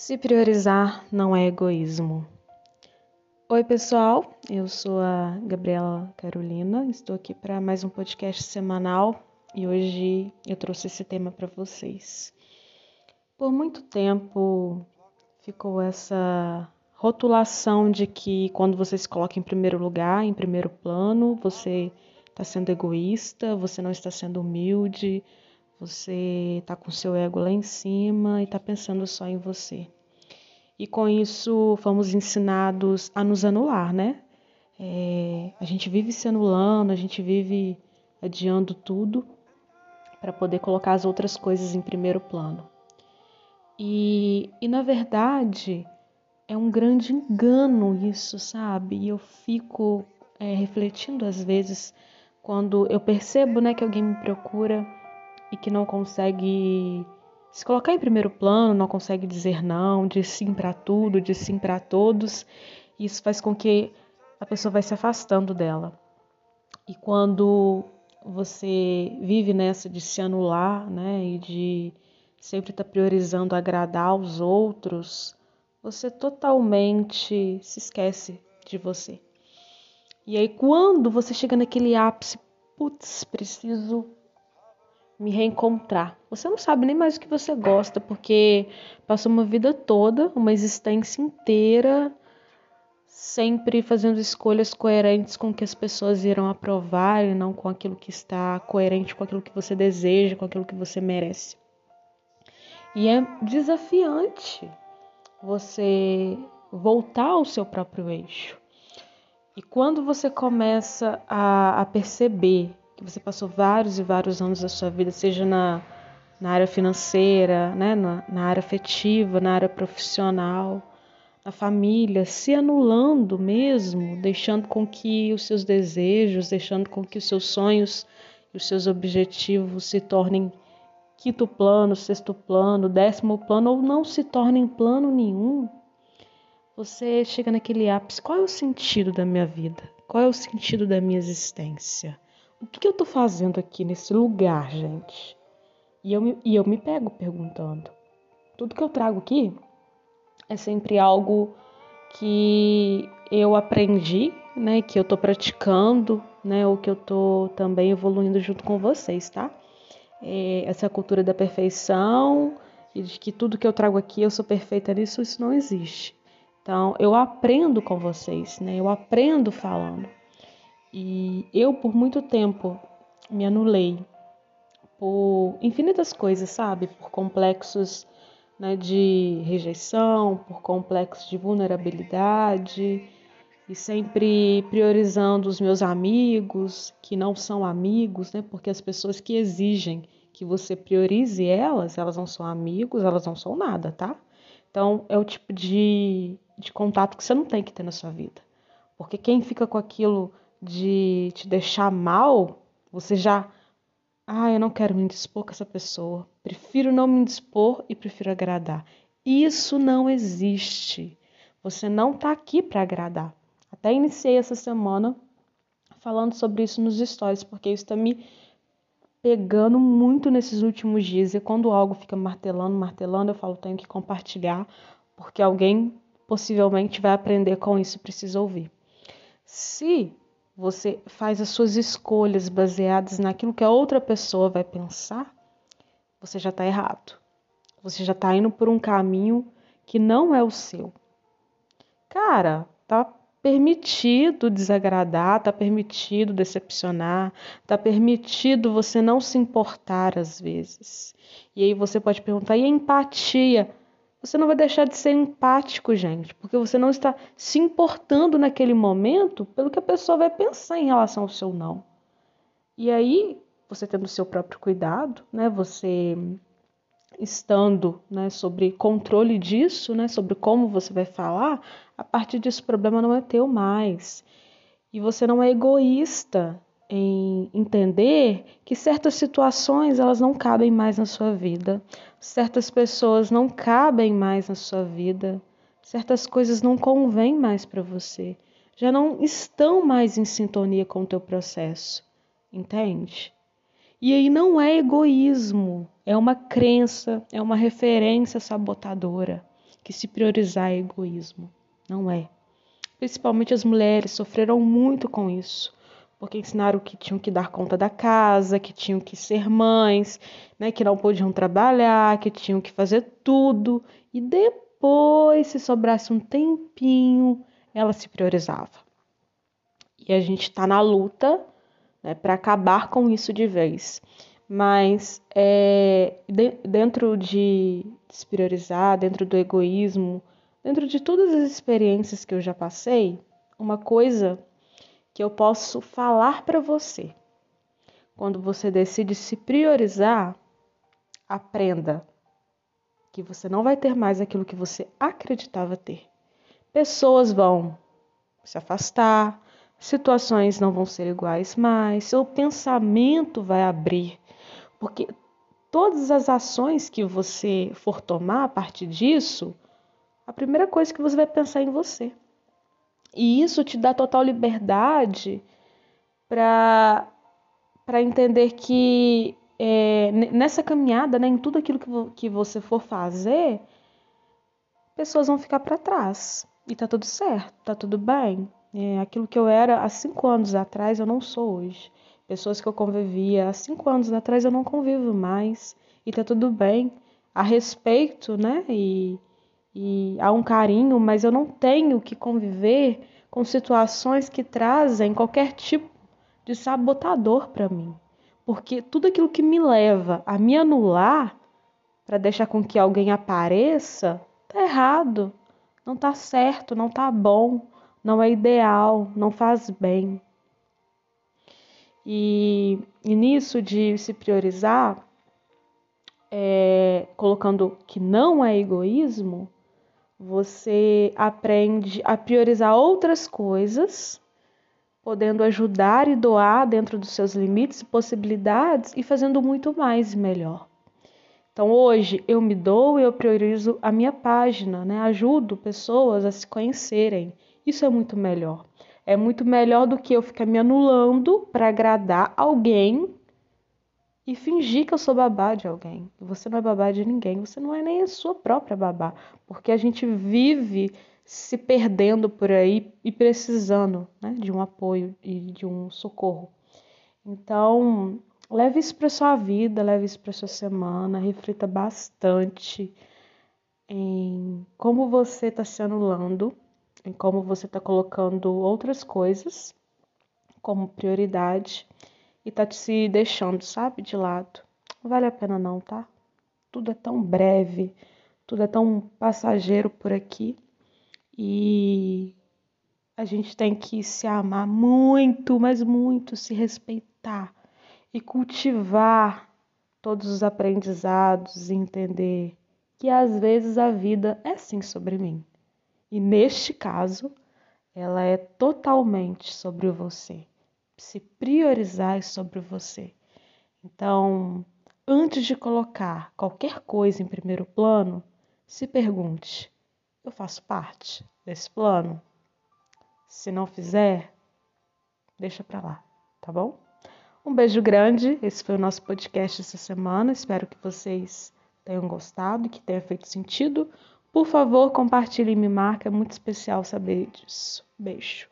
Se priorizar não é egoísmo. Oi, pessoal, eu sou a Gabriela Carolina, estou aqui para mais um podcast semanal e hoje eu trouxe esse tema para vocês. Por muito tempo ficou essa rotulação de que quando você se coloca em primeiro lugar, em primeiro plano, você está sendo egoísta, você não está sendo humilde, você está com seu ego lá em cima e está pensando só em você. E com isso fomos ensinados a nos anular, né? É, a gente vive se anulando, a gente vive adiando tudo para poder colocar as outras coisas em primeiro plano. E, e na verdade é um grande engano isso, sabe? E eu fico é, refletindo às vezes quando eu percebo né, que alguém me procura e que não consegue se colocar em primeiro plano, não consegue dizer não, diz sim para tudo, diz sim para todos, isso faz com que a pessoa vai se afastando dela. E quando você vive nessa de se anular, né, e de sempre estar tá priorizando agradar aos outros, você totalmente se esquece de você. E aí quando você chega naquele ápice, putz, preciso me reencontrar. Você não sabe nem mais o que você gosta, porque passou uma vida toda, uma existência inteira, sempre fazendo escolhas coerentes com o que as pessoas irão aprovar e não com aquilo que está coerente com aquilo que você deseja, com aquilo que você merece. E é desafiante você voltar ao seu próprio eixo. E quando você começa a, a perceber que você passou vários e vários anos da sua vida, seja na, na área financeira, né, na, na área afetiva, na área profissional, na família, se anulando mesmo, deixando com que os seus desejos, deixando com que os seus sonhos e os seus objetivos se tornem quinto plano, sexto plano, décimo plano ou não se tornem plano nenhum, você chega naquele ápice: qual é o sentido da minha vida? Qual é o sentido da minha existência? O que, que eu tô fazendo aqui nesse lugar, gente? E eu, me, e eu me pego perguntando. Tudo que eu trago aqui é sempre algo que eu aprendi, né, que eu tô praticando, né, ou que eu tô também evoluindo junto com vocês, tá? É, essa cultura da perfeição e de que tudo que eu trago aqui eu sou perfeita nisso, isso não existe. Então, eu aprendo com vocês, né? Eu aprendo falando. E eu, por muito tempo, me anulei por infinitas coisas, sabe? Por complexos né, de rejeição, por complexos de vulnerabilidade, e sempre priorizando os meus amigos, que não são amigos, né? Porque as pessoas que exigem que você priorize elas, elas não são amigos, elas não são nada, tá? Então, é o tipo de, de contato que você não tem que ter na sua vida. Porque quem fica com aquilo de te deixar mal, você já. Ah, eu não quero me dispor com essa pessoa. Prefiro não me dispor e prefiro agradar. Isso não existe. Você não está aqui para agradar. Até iniciei essa semana falando sobre isso nos stories, porque isso está me pegando muito nesses últimos dias. E quando algo fica martelando, martelando, eu falo, tenho que compartilhar, porque alguém possivelmente vai aprender com isso e precisa ouvir. Se você faz as suas escolhas baseadas naquilo que a outra pessoa vai pensar, você já está errado. Você já está indo por um caminho que não é o seu. Cara, tá permitido desagradar, tá permitido decepcionar, tá permitido você não se importar às vezes. E aí você pode perguntar: e a empatia? Você não vai deixar de ser empático, gente, porque você não está se importando naquele momento pelo que a pessoa vai pensar em relação ao seu não. E aí, você tendo o seu próprio cuidado, né, você estando, né, sobre controle disso, né, sobre como você vai falar, a partir disso o problema não é teu mais. E você não é egoísta em entender que certas situações elas não cabem mais na sua vida, certas pessoas não cabem mais na sua vida, certas coisas não convêm mais para você, já não estão mais em sintonia com o teu processo, entende? E aí não é egoísmo, é uma crença, é uma referência sabotadora. que se priorizar é egoísmo. Não é. Principalmente as mulheres sofreram muito com isso, porque ensinaram que tinham que dar conta da casa, que tinham que ser mães, né, que não podiam trabalhar, que tinham que fazer tudo e depois, se sobrasse um tempinho, ela se priorizava. E a gente está na luta né, para acabar com isso de vez. Mas é, de, dentro de se priorizar, dentro do egoísmo, dentro de todas as experiências que eu já passei, uma coisa que eu posso falar para você. Quando você decide se priorizar, aprenda que você não vai ter mais aquilo que você acreditava ter. Pessoas vão se afastar, situações não vão ser iguais mais, seu pensamento vai abrir, porque todas as ações que você for tomar a partir disso, a primeira coisa que você vai pensar é em você. E isso te dá total liberdade para para entender que é, nessa caminhada, né, em tudo aquilo que, que você for fazer, pessoas vão ficar para trás. E tá tudo certo, tá tudo bem. É, aquilo que eu era há cinco anos atrás, eu não sou hoje. Pessoas que eu convivia há cinco anos atrás, eu não convivo mais. E tá tudo bem. A respeito, né? E, e há um carinho, mas eu não tenho que conviver com situações que trazem qualquer tipo de sabotador para mim. Porque tudo aquilo que me leva a me anular para deixar com que alguém apareça, tá errado. Não tá certo, não tá bom não é ideal, não faz bem. E, e nisso de se priorizar, é, colocando que não é egoísmo, você aprende a priorizar outras coisas, podendo ajudar e doar dentro dos seus limites e possibilidades e fazendo muito mais e melhor. Então hoje eu me dou e eu priorizo a minha página, né? Ajudo pessoas a se conhecerem isso é muito melhor. É muito melhor do que eu ficar me anulando para agradar alguém e fingir que eu sou babá de alguém. Você não é babá de ninguém, você não é nem a sua própria babá, porque a gente vive se perdendo por aí e precisando né, de um apoio e de um socorro. Então, leve isso para sua vida, leve isso para sua semana, reflita bastante em como você está se anulando em como você está colocando outras coisas como prioridade e tá se deixando, sabe, de lado. Não vale a pena não, tá? Tudo é tão breve, tudo é tão passageiro por aqui e a gente tem que se amar muito, mas muito, se respeitar e cultivar todos os aprendizados e entender que às vezes a vida é sim sobre mim. E neste caso, ela é totalmente sobre você. Se priorizar sobre você. Então, antes de colocar qualquer coisa em primeiro plano, se pergunte: eu faço parte desse plano? Se não fizer, deixa para lá, tá bom? Um beijo grande. Esse foi o nosso podcast essa semana. Espero que vocês tenham gostado e que tenha feito sentido. Por favor, compartilhe e me marque, é muito especial saber disso. Beijo.